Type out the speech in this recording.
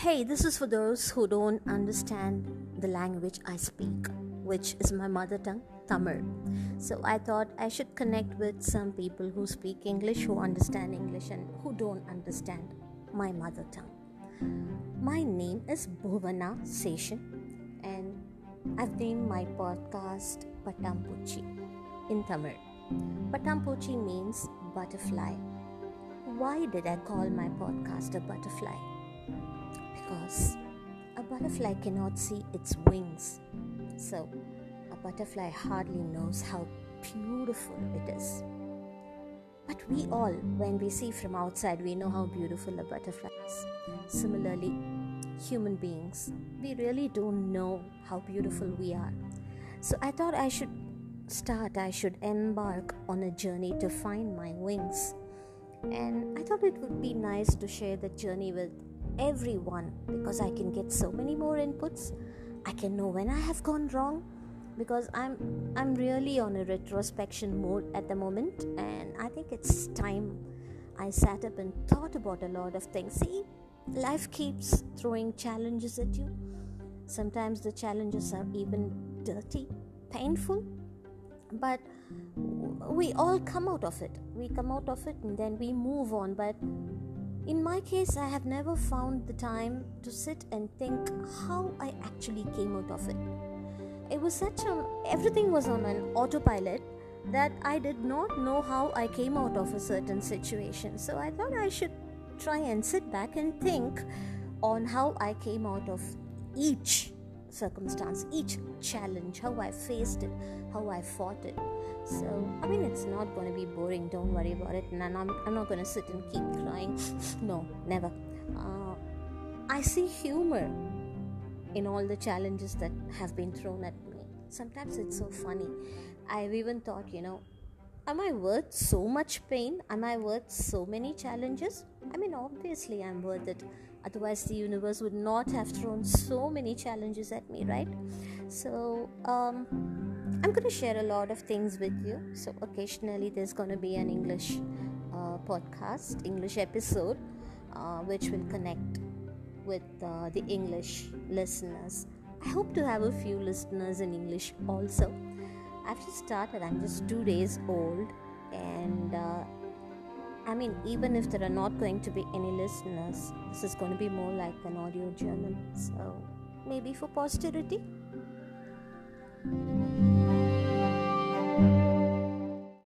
Hey, this is for those who don't understand the language I speak, which is my mother tongue, Tamil. So I thought I should connect with some people who speak English, who understand English, and who don't understand my mother tongue. My name is Bhuvana Seshan, and I've named my podcast Patampuchi in Tamil. Patampuchi means butterfly. Why did I call my podcast a butterfly? Because a butterfly cannot see its wings. So, a butterfly hardly knows how beautiful it is. But we all, when we see from outside, we know how beautiful a butterfly is. Similarly, human beings, we really don't know how beautiful we are. So, I thought I should start, I should embark on a journey to find my wings. And I thought it would be nice to share the journey with everyone because I can get so many more inputs. I can know when I have gone wrong because I'm I'm really on a retrospection mode at the moment and I think it's time I sat up and thought about a lot of things. See, life keeps throwing challenges at you. Sometimes the challenges are even dirty, painful, but we all come out of it. We come out of it and then we move on. But in my case, I have never found the time to sit and think how I actually came out of it. It was such a everything was on an autopilot that I did not know how I came out of a certain situation. So I thought I should try and sit back and think on how I came out of each circumstance, each challenge, how I faced it, how I fought it. So, I mean, it's not going to be boring, don't worry about it. And I'm, I'm not going to sit and keep crying. No, never. Uh, I see humor in all the challenges that have been thrown at me. Sometimes it's so funny. I've even thought, you know, am I worth so much pain? Am I worth so many challenges? I mean, obviously, I'm worth it. Otherwise, the universe would not have thrown so many challenges at me, right? So, um, I'm going to share a lot of things with you. So, occasionally, there's going to be an English uh, podcast, English episode, uh, which will connect with uh, the English listeners. I hope to have a few listeners in English also. I've just started, I'm just two days old, and uh, I mean, even if there are not going to be any listeners, this is going to be more like an audio journal. So, maybe for posterity.